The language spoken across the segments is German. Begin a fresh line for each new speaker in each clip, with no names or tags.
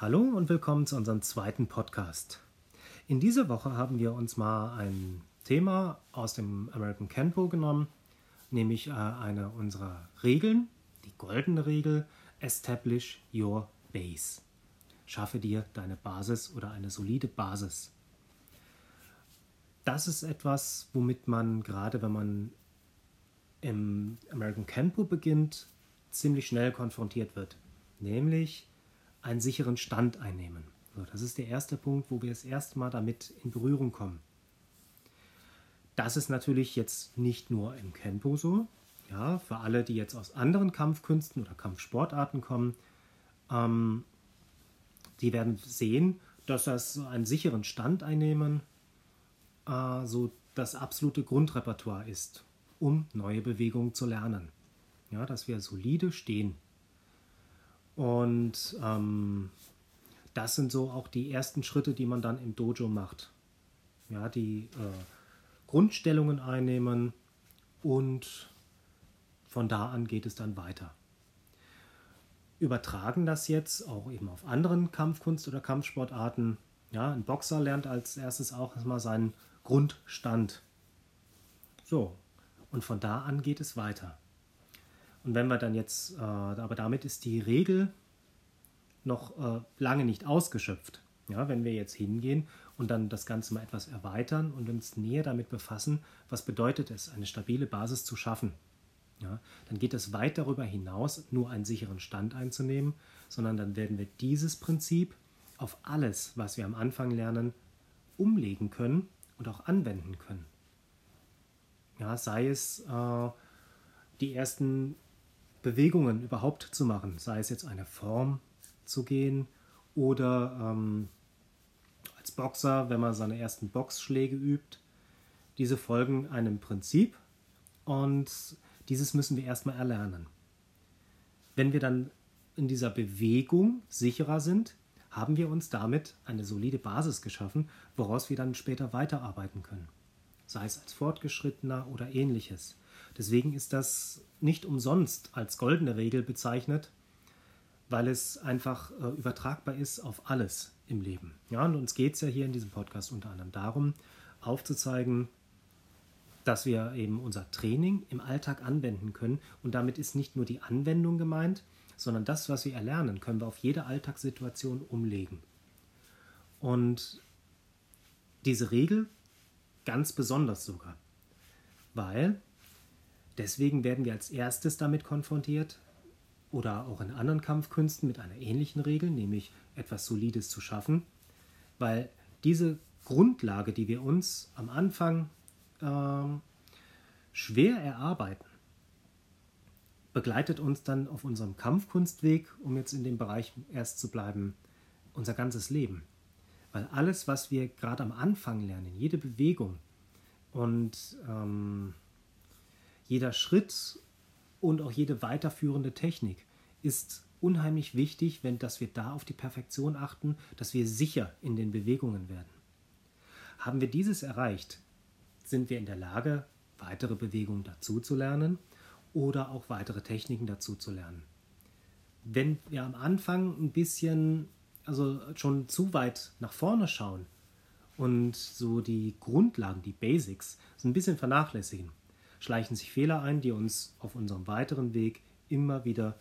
Hallo und willkommen zu unserem zweiten Podcast. In dieser Woche haben wir uns mal ein Thema aus dem American Kenpo genommen, nämlich äh, eine unserer Regeln, die goldene Regel, Establish Your Base. Schaffe dir deine Basis oder eine solide Basis. Das ist etwas, womit man gerade, wenn man im American Kenpo beginnt, ziemlich schnell konfrontiert wird. Nämlich einen sicheren Stand einnehmen. So, das ist der erste Punkt, wo wir das erste Mal damit in Berührung kommen. Das ist natürlich jetzt nicht nur im Kenpo so. Ja, für alle, die jetzt aus anderen Kampfkünsten oder Kampfsportarten kommen, ähm, die werden sehen, dass das einen sicheren Stand einnehmen äh, so das absolute Grundrepertoire ist, um neue Bewegungen zu lernen. Ja, dass wir solide stehen. Und ähm, das sind so auch die ersten Schritte, die man dann im Dojo macht. Ja, die äh, Grundstellungen einnehmen und von da an geht es dann weiter. Übertragen das jetzt auch eben auf anderen Kampfkunst- oder Kampfsportarten. Ja, ein Boxer lernt als erstes auch erstmal seinen Grundstand. So, und von da an geht es weiter. Und wenn wir dann jetzt, äh, aber damit ist die Regel noch äh, lange nicht ausgeschöpft. Ja, wenn wir jetzt hingehen und dann das Ganze mal etwas erweitern und uns näher damit befassen, was bedeutet es, eine stabile Basis zu schaffen, ja, dann geht es weit darüber hinaus, nur einen sicheren Stand einzunehmen, sondern dann werden wir dieses Prinzip auf alles, was wir am Anfang lernen, umlegen können und auch anwenden können. Ja, sei es äh, die ersten Bewegungen überhaupt zu machen, sei es jetzt eine Form zu gehen oder ähm, als Boxer, wenn man seine ersten Boxschläge übt. Diese folgen einem Prinzip und dieses müssen wir erstmal erlernen. Wenn wir dann in dieser Bewegung sicherer sind, haben wir uns damit eine solide Basis geschaffen, woraus wir dann später weiterarbeiten können, sei es als Fortgeschrittener oder ähnliches. Deswegen ist das nicht umsonst als goldene Regel bezeichnet, weil es einfach äh, übertragbar ist auf alles im Leben. Ja, und uns geht es ja hier in diesem Podcast unter anderem darum, aufzuzeigen, dass wir eben unser Training im Alltag anwenden können. Und damit ist nicht nur die Anwendung gemeint, sondern das, was wir erlernen, können wir auf jede Alltagssituation umlegen. Und diese Regel ganz besonders sogar, weil deswegen werden wir als erstes damit konfrontiert oder auch in anderen Kampfkünsten mit einer ähnlichen Regel, nämlich etwas Solides zu schaffen, weil diese Grundlage, die wir uns am Anfang äh, schwer erarbeiten, begleitet uns dann auf unserem Kampfkunstweg, um jetzt in dem Bereich erst zu bleiben, unser ganzes Leben. Weil alles, was wir gerade am Anfang lernen, jede Bewegung und ähm, jeder Schritt und auch jede weiterführende Technik ist unheimlich wichtig, wenn dass wir da auf die Perfektion achten, dass wir sicher in den Bewegungen werden. Haben wir dieses erreicht, sind wir in der Lage, weitere Bewegungen dazu zu lernen oder auch weitere Techniken dazu zu lernen. Wenn wir am Anfang ein bisschen, also schon zu weit nach vorne schauen und so die Grundlagen, die Basics, so ein bisschen vernachlässigen, schleichen sich Fehler ein, die uns auf unserem weiteren Weg immer wieder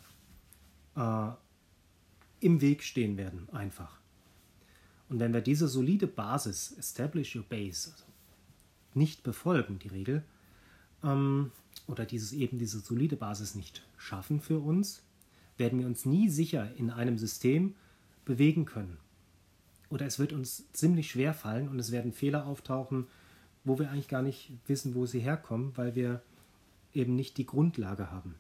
äh, im Weg stehen werden, einfach. Und wenn wir diese solide Basis, establish your base, also nicht befolgen, die Regel, ähm, oder dieses eben diese solide Basis nicht schaffen für uns, werden wir uns nie sicher in einem System bewegen können. Oder es wird uns ziemlich schwer fallen und es werden Fehler auftauchen, wo wir eigentlich gar nicht wissen, wo sie herkommen, weil wir eben nicht die Grundlage haben.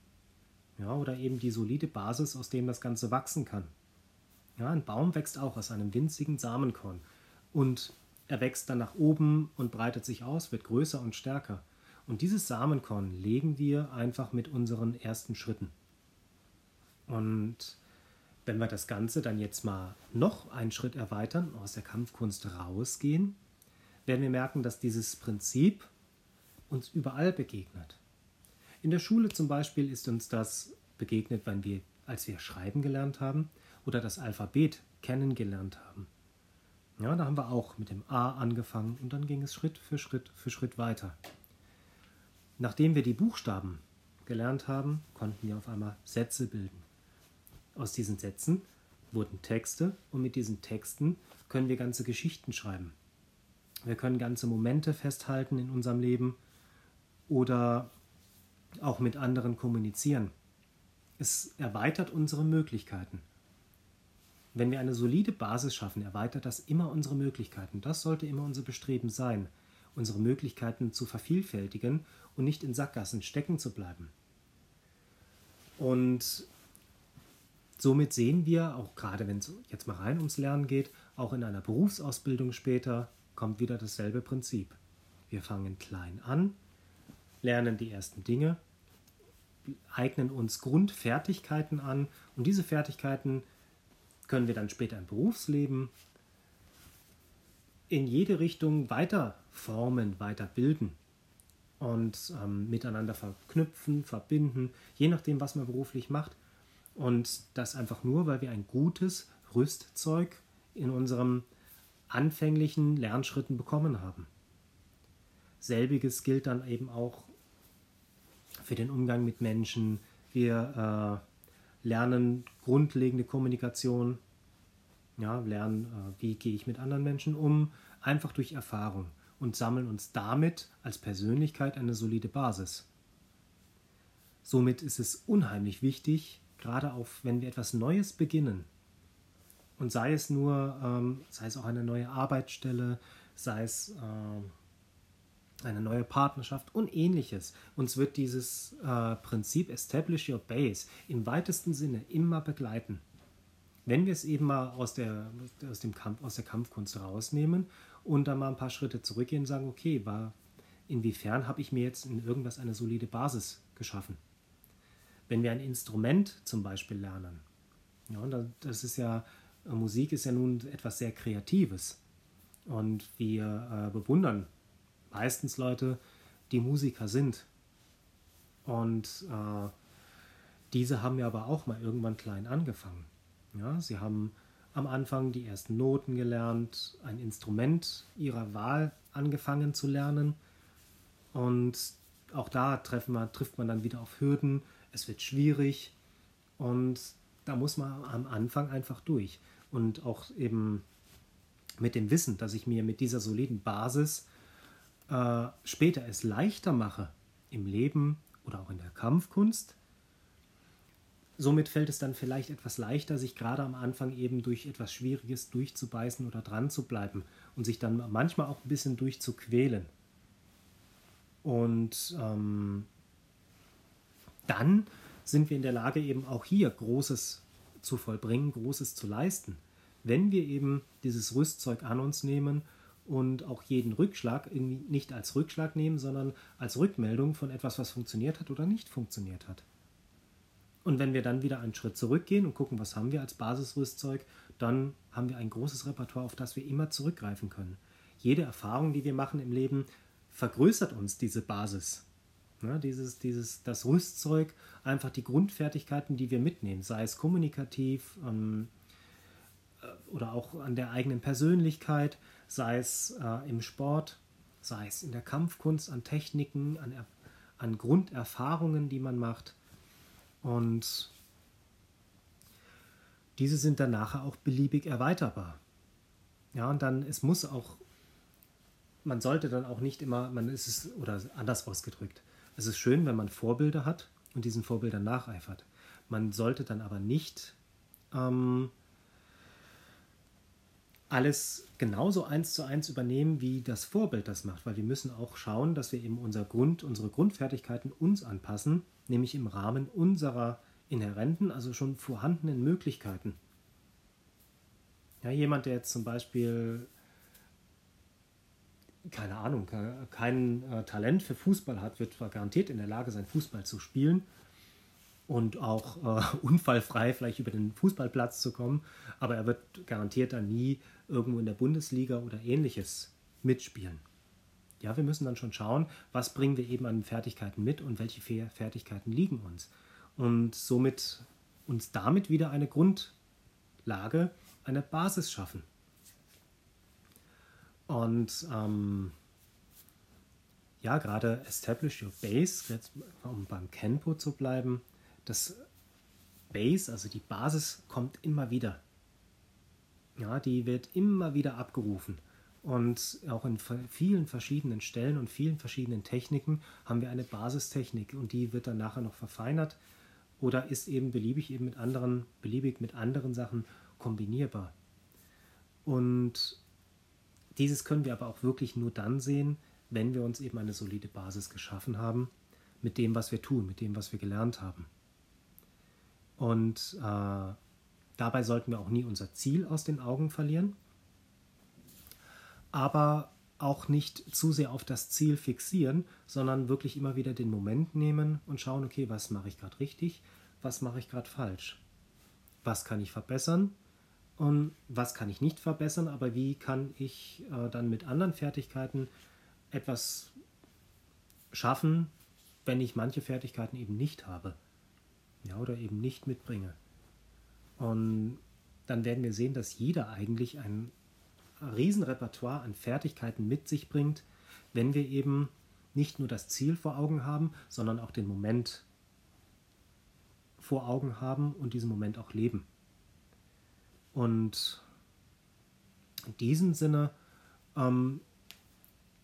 Ja, oder eben die solide Basis, aus dem das Ganze wachsen kann. Ja, ein Baum wächst auch aus einem winzigen Samenkorn und er wächst dann nach oben und breitet sich aus, wird größer und stärker. Und dieses Samenkorn legen wir einfach mit unseren ersten Schritten. Und wenn wir das Ganze dann jetzt mal noch einen Schritt erweitern, aus der Kampfkunst rausgehen, werden wir merken, dass dieses Prinzip uns überall begegnet. In der Schule zum Beispiel ist uns das begegnet, wenn wir, als wir schreiben gelernt haben oder das Alphabet kennengelernt haben. Ja, da haben wir auch mit dem A angefangen und dann ging es Schritt für Schritt für Schritt weiter. Nachdem wir die Buchstaben gelernt haben, konnten wir auf einmal Sätze bilden. Aus diesen Sätzen wurden Texte und mit diesen Texten können wir ganze Geschichten schreiben. Wir können ganze Momente festhalten in unserem Leben oder auch mit anderen kommunizieren. Es erweitert unsere Möglichkeiten. Wenn wir eine solide Basis schaffen, erweitert das immer unsere Möglichkeiten. Das sollte immer unser Bestreben sein, unsere Möglichkeiten zu vervielfältigen und nicht in Sackgassen stecken zu bleiben. Und somit sehen wir, auch gerade wenn es jetzt mal rein ums Lernen geht, auch in einer Berufsausbildung später kommt wieder dasselbe Prinzip. Wir fangen klein an, lernen die ersten Dinge, eignen uns Grundfertigkeiten an und diese Fertigkeiten können wir dann später im Berufsleben in jede Richtung weiter formen, weiter bilden und ähm, miteinander verknüpfen, verbinden, je nachdem, was man beruflich macht. Und das einfach nur, weil wir ein gutes Rüstzeug in unserem anfänglichen Lernschritten bekommen haben. Selbiges gilt dann eben auch für den Umgang mit Menschen. Wir äh, lernen grundlegende Kommunikation, ja, lernen, äh, wie gehe ich mit anderen Menschen um, einfach durch Erfahrung und sammeln uns damit als Persönlichkeit eine solide Basis. Somit ist es unheimlich wichtig, gerade auch wenn wir etwas Neues beginnen, und sei es nur, ähm, sei es auch eine neue Arbeitsstelle, sei es äh, eine neue Partnerschaft und ähnliches. Uns wird dieses äh, Prinzip Establish Your Base im weitesten Sinne immer begleiten. Wenn wir es eben mal aus der, aus dem Kampf, aus der Kampfkunst rausnehmen und dann mal ein paar Schritte zurückgehen und sagen, okay, war, inwiefern habe ich mir jetzt in irgendwas eine solide Basis geschaffen? Wenn wir ein Instrument zum Beispiel lernen, ja, das ist ja Musik ist ja nun etwas sehr Kreatives. Und wir äh, bewundern meistens Leute, die Musiker sind. Und äh, diese haben ja aber auch mal irgendwann klein angefangen. Ja, sie haben am Anfang die ersten Noten gelernt, ein Instrument ihrer Wahl angefangen zu lernen. Und auch da man, trifft man dann wieder auf Hürden. Es wird schwierig und da muss man am Anfang einfach durch und auch eben mit dem Wissen, dass ich mir mit dieser soliden Basis äh, später es leichter mache im Leben oder auch in der Kampfkunst. Somit fällt es dann vielleicht etwas leichter, sich gerade am Anfang eben durch etwas Schwieriges durchzubeißen oder dran zu bleiben und sich dann manchmal auch ein bisschen durchzuquälen. Und ähm, dann sind wir in der Lage, eben auch hier Großes zu vollbringen, Großes zu leisten. Wenn wir eben dieses Rüstzeug an uns nehmen und auch jeden Rückschlag irgendwie nicht als Rückschlag nehmen, sondern als Rückmeldung von etwas, was funktioniert hat oder nicht funktioniert hat. Und wenn wir dann wieder einen Schritt zurückgehen und gucken, was haben wir als Basisrüstzeug, dann haben wir ein großes Repertoire, auf das wir immer zurückgreifen können. Jede Erfahrung, die wir machen im Leben, vergrößert uns diese Basis. Ja, dieses, dieses, das Rüstzeug, einfach die Grundfertigkeiten, die wir mitnehmen, sei es kommunikativ ähm, äh, oder auch an der eigenen Persönlichkeit, sei es äh, im Sport, sei es in der Kampfkunst, an Techniken, an, an Grunderfahrungen, die man macht. Und diese sind dann nachher auch beliebig erweiterbar. Ja, und dann, es muss auch, man sollte dann auch nicht immer, man ist es, oder anders ausgedrückt, es ist schön, wenn man Vorbilder hat und diesen Vorbildern nacheifert. Man sollte dann aber nicht ähm, alles genauso eins zu eins übernehmen, wie das Vorbild das macht, weil wir müssen auch schauen, dass wir eben unser Grund, unsere Grundfertigkeiten uns anpassen, nämlich im Rahmen unserer inhärenten, also schon vorhandenen Möglichkeiten. Ja, jemand, der jetzt zum Beispiel keine Ahnung, kein äh, Talent für Fußball hat, wird garantiert in der Lage sein, Fußball zu spielen und auch äh, unfallfrei vielleicht über den Fußballplatz zu kommen, aber er wird garantiert dann nie irgendwo in der Bundesliga oder ähnliches mitspielen. Ja, wir müssen dann schon schauen, was bringen wir eben an Fertigkeiten mit und welche Fertigkeiten liegen uns. Und somit uns damit wieder eine Grund, Lage eine Basis schaffen. Und ähm, ja, gerade Establish Your Base, jetzt, um beim Kenpo zu bleiben, das Base, also die Basis, kommt immer wieder. Ja, die wird immer wieder abgerufen. Und auch in vielen verschiedenen Stellen und vielen verschiedenen Techniken haben wir eine Basistechnik und die wird dann nachher noch verfeinert oder ist eben beliebig eben mit anderen, beliebig mit anderen Sachen kombinierbar. Und dieses können wir aber auch wirklich nur dann sehen, wenn wir uns eben eine solide Basis geschaffen haben mit dem, was wir tun, mit dem, was wir gelernt haben. Und äh, dabei sollten wir auch nie unser Ziel aus den Augen verlieren, aber auch nicht zu sehr auf das Ziel fixieren, sondern wirklich immer wieder den Moment nehmen und schauen, okay, was mache ich gerade richtig, was mache ich gerade falsch, was kann ich verbessern und was kann ich nicht verbessern, aber wie kann ich äh, dann mit anderen Fertigkeiten etwas schaffen, wenn ich manche Fertigkeiten eben nicht habe ja, oder eben nicht mitbringe. Und dann werden wir sehen, dass jeder eigentlich ein Riesenrepertoire an Fertigkeiten mit sich bringt, wenn wir eben nicht nur das Ziel vor Augen haben, sondern auch den Moment vor Augen haben und diesen Moment auch leben. Und in diesem Sinne, ähm,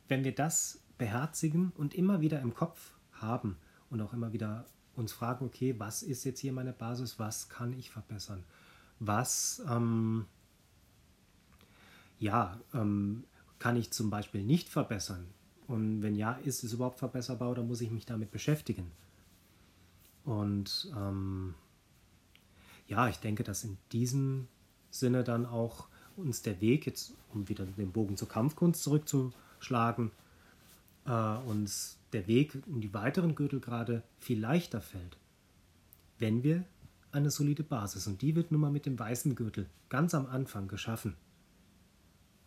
wenn wir das beherzigen und immer wieder im Kopf haben und auch immer wieder uns fragen, okay, was ist jetzt hier meine Basis, was kann ich verbessern? Was, ähm, ja, ähm, kann ich zum Beispiel nicht verbessern? Und wenn ja, ist es überhaupt verbesserbar oder muss ich mich damit beschäftigen? Und ähm, ja, ich denke, dass in diesem Sinne dann auch uns der Weg, jetzt um wieder den Bogen zur Kampfkunst zurückzuschlagen, äh, uns der Weg in die weiteren Gürtelgrade viel leichter fällt, wenn wir eine solide Basis, und die wird nun mal mit dem weißen Gürtel ganz am Anfang geschaffen.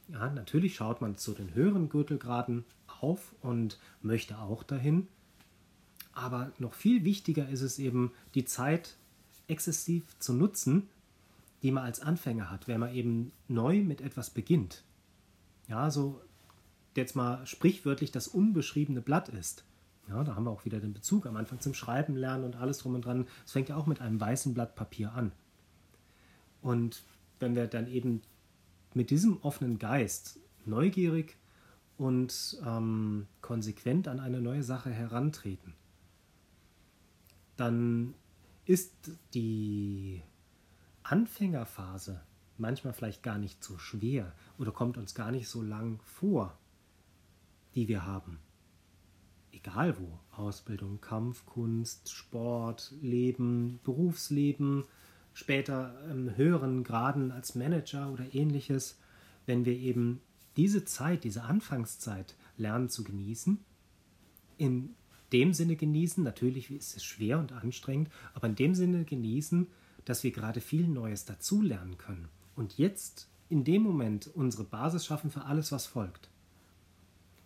Ja, natürlich schaut man zu den höheren Gürtelgraden auf und möchte auch dahin, aber noch viel wichtiger ist es eben, die Zeit exzessiv zu nutzen, die man als Anfänger hat, wenn man eben neu mit etwas beginnt. Ja, so jetzt mal sprichwörtlich das unbeschriebene Blatt ist. Ja, da haben wir auch wieder den Bezug am Anfang zum Schreiben lernen und alles drum und dran. Es fängt ja auch mit einem weißen Blatt Papier an. Und wenn wir dann eben mit diesem offenen Geist neugierig und ähm, konsequent an eine neue Sache herantreten, dann ist die Anfängerphase manchmal vielleicht gar nicht so schwer oder kommt uns gar nicht so lang vor die wir haben. Egal wo. Ausbildung, Kampfkunst, Sport, Leben, Berufsleben, später höheren Graden als Manager oder ähnliches, wenn wir eben diese Zeit, diese Anfangszeit lernen zu genießen, in dem Sinne genießen, natürlich ist es schwer und anstrengend, aber in dem Sinne genießen, dass wir gerade viel Neues dazulernen können und jetzt in dem Moment unsere Basis schaffen für alles, was folgt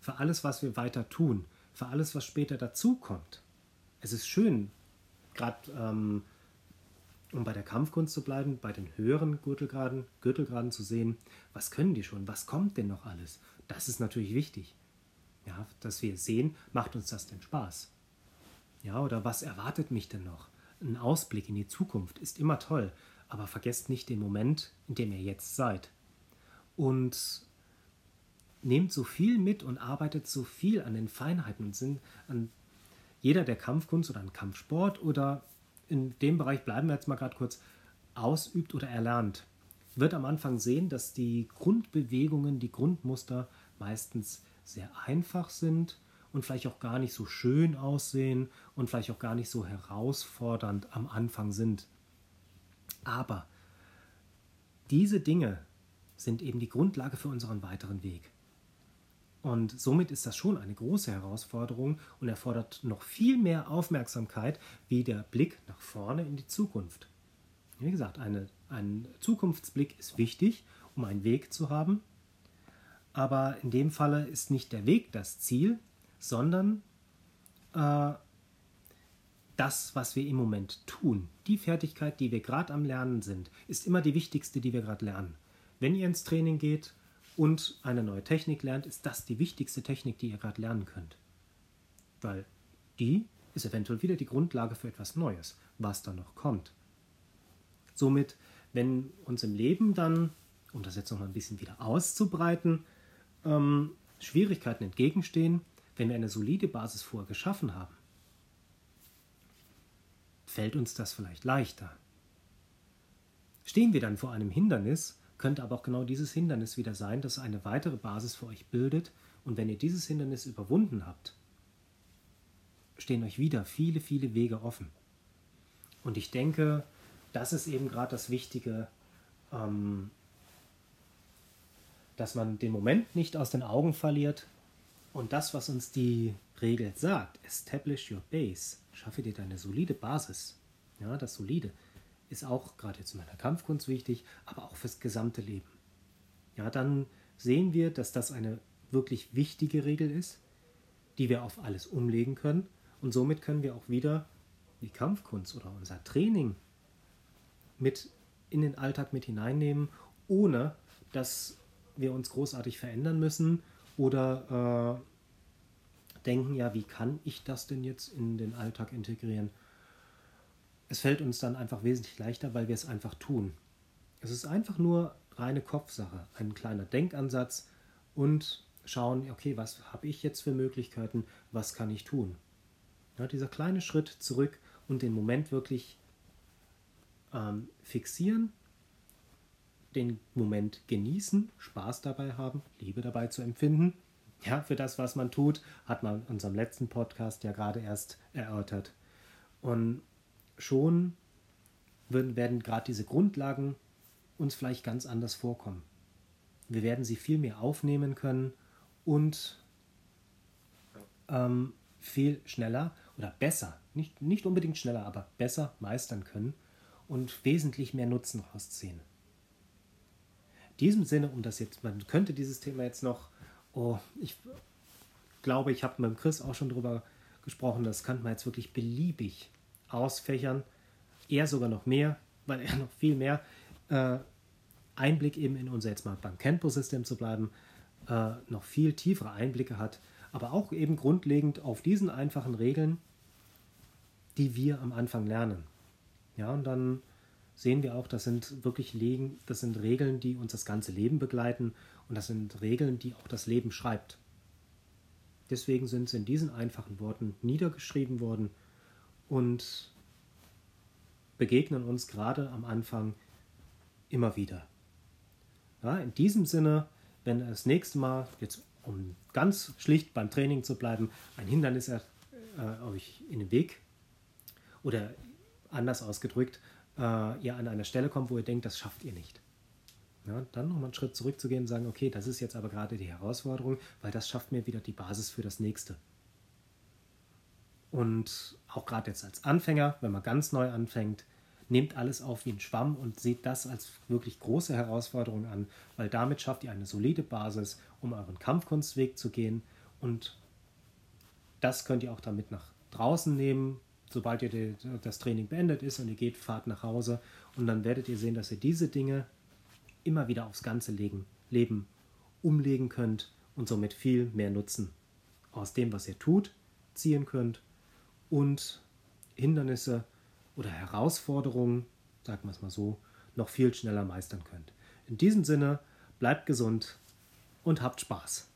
für alles, was wir weiter tun, für alles, was später dazukommt. Es ist schön, gerade ähm, um bei der Kampfkunst zu bleiben, bei den höheren Gürtelgraden, Gürtelgraden zu sehen, was können die schon, was kommt denn noch alles. Das ist natürlich wichtig. Ja, dass wir sehen, macht uns das denn Spaß? Ja, oder was erwartet mich denn noch? Ein Ausblick in die Zukunft ist immer toll, aber vergesst nicht den Moment, in dem ihr jetzt seid. Und nehmt so viel mit und arbeitet so viel an den Feinheiten und sind an jeder der Kampfkunst oder an Kampfsport oder in dem Bereich bleiben wir jetzt mal gerade kurz ausübt oder erlernt, wird am Anfang sehen, dass die Grundbewegungen, die Grundmuster meistens sehr einfach sind und vielleicht auch gar nicht so schön aussehen und vielleicht auch gar nicht so herausfordernd am Anfang sind. Aber diese Dinge sind eben die Grundlage für unseren weiteren Weg. Und somit ist das schon eine große Herausforderung und erfordert noch viel mehr Aufmerksamkeit wie der Blick nach vorne in die Zukunft. Wie gesagt, eine, ein Zukunftsblick ist wichtig, um einen Weg zu haben. Aber in dem Falle ist nicht der Weg das Ziel, sondern äh, das, was wir im Moment tun, die Fertigkeit, die wir gerade am Lernen sind, ist immer die wichtigste, die wir gerade lernen. Wenn ihr ins Training geht und eine neue Technik lernt, ist das die wichtigste Technik, die ihr gerade lernen könnt. Weil die ist eventuell wieder die Grundlage für etwas Neues, was da noch kommt. Somit, wenn uns im Leben dann, um das jetzt noch mal ein bisschen wieder auszubreiten, ähm, Schwierigkeiten entgegenstehen, wenn wir eine solide Basis vorher geschaffen haben, fällt uns das vielleicht leichter. Stehen wir dann vor einem Hindernis, könnte aber auch genau dieses Hindernis wieder sein, das eine weitere Basis für euch bildet. Und wenn ihr dieses Hindernis überwunden habt, stehen euch wieder viele, viele Wege offen. Und ich denke, das ist eben gerade das Wichtige, ähm, dass man den Moment nicht aus den Augen verliert und das, was uns die Regel sagt, establish your base, schaffe dir deine solide Basis. Ja, das Solide ist auch gerade jetzt in meiner Kampfkunst wichtig, aber auch fürs gesamte Leben. Ja, dann sehen wir, dass das eine wirklich wichtige Regel ist, die wir auf alles umlegen können und somit können wir auch wieder die Kampfkunst oder unser Training mit in den Alltag mit hineinnehmen, ohne dass wir uns großartig verändern müssen oder äh, denken, ja, wie kann ich das denn jetzt in den Alltag integrieren? Es fällt uns dann einfach wesentlich leichter, weil wir es einfach tun. Es ist einfach nur reine Kopfsache, ein kleiner Denkansatz und schauen, okay, was habe ich jetzt für Möglichkeiten, was kann ich tun? Ja, dieser kleine Schritt zurück und den Moment wirklich ähm, fixieren, den Moment genießen, Spaß dabei haben, Liebe dabei zu empfinden. Ja, für das, was man tut, hat man in unserem letzten Podcast ja gerade erst erörtert. Und schon werden, werden gerade diese Grundlagen uns vielleicht ganz anders vorkommen. Wir werden sie viel mehr aufnehmen können und ähm, viel schneller oder besser, nicht, nicht unbedingt schneller, aber besser meistern können und wesentlich mehr Nutzen rausziehen. Diesem Sinne, um das jetzt, man könnte dieses Thema jetzt noch, oh, ich glaube, ich habe mit Chris auch schon darüber gesprochen, das könnte man jetzt wirklich beliebig ausfächern, eher sogar noch mehr, weil er noch viel mehr äh, Einblick eben in unser, jetzt mal beim Kenpo-System zu bleiben, äh, noch viel tiefere Einblicke hat, aber auch eben grundlegend auf diesen einfachen Regeln, die wir am Anfang lernen. Ja, und dann sehen wir auch, das sind wirklich Legen, das sind Regeln, die uns das ganze Leben begleiten und das sind Regeln, die auch das Leben schreibt. Deswegen sind sie in diesen einfachen Worten niedergeschrieben worden und begegnen uns gerade am Anfang immer wieder. Ja, in diesem Sinne, wenn das nächste Mal, jetzt um ganz schlicht beim Training zu bleiben, ein Hindernis äh, euch in den Weg oder anders ausgedrückt, äh, ihr an einer Stelle kommt, wo ihr denkt, das schafft ihr nicht. Ja, dann nochmal einen Schritt zurückzugehen und sagen, okay, das ist jetzt aber gerade die Herausforderung, weil das schafft mir wieder die Basis für das nächste. Und auch gerade jetzt als Anfänger, wenn man ganz neu anfängt, nehmt alles auf wie ein Schwamm und seht das als wirklich große Herausforderung an, weil damit schafft ihr eine solide Basis, um euren Kampfkunstweg zu gehen und das könnt ihr auch damit nach draußen nehmen, sobald ihr die, das Training beendet ist und ihr geht, fahrt nach Hause und dann werdet ihr sehen, dass ihr diese Dinge immer wieder aufs ganze Leben, Leben umlegen könnt und somit viel mehr Nutzen aus dem, was ihr tut, ziehen könnt und Hindernisse oder Herausforderungen, sagen wir es mal so, noch viel schneller meistern könnt. In diesem Sinne, bleibt gesund und habt Spaß.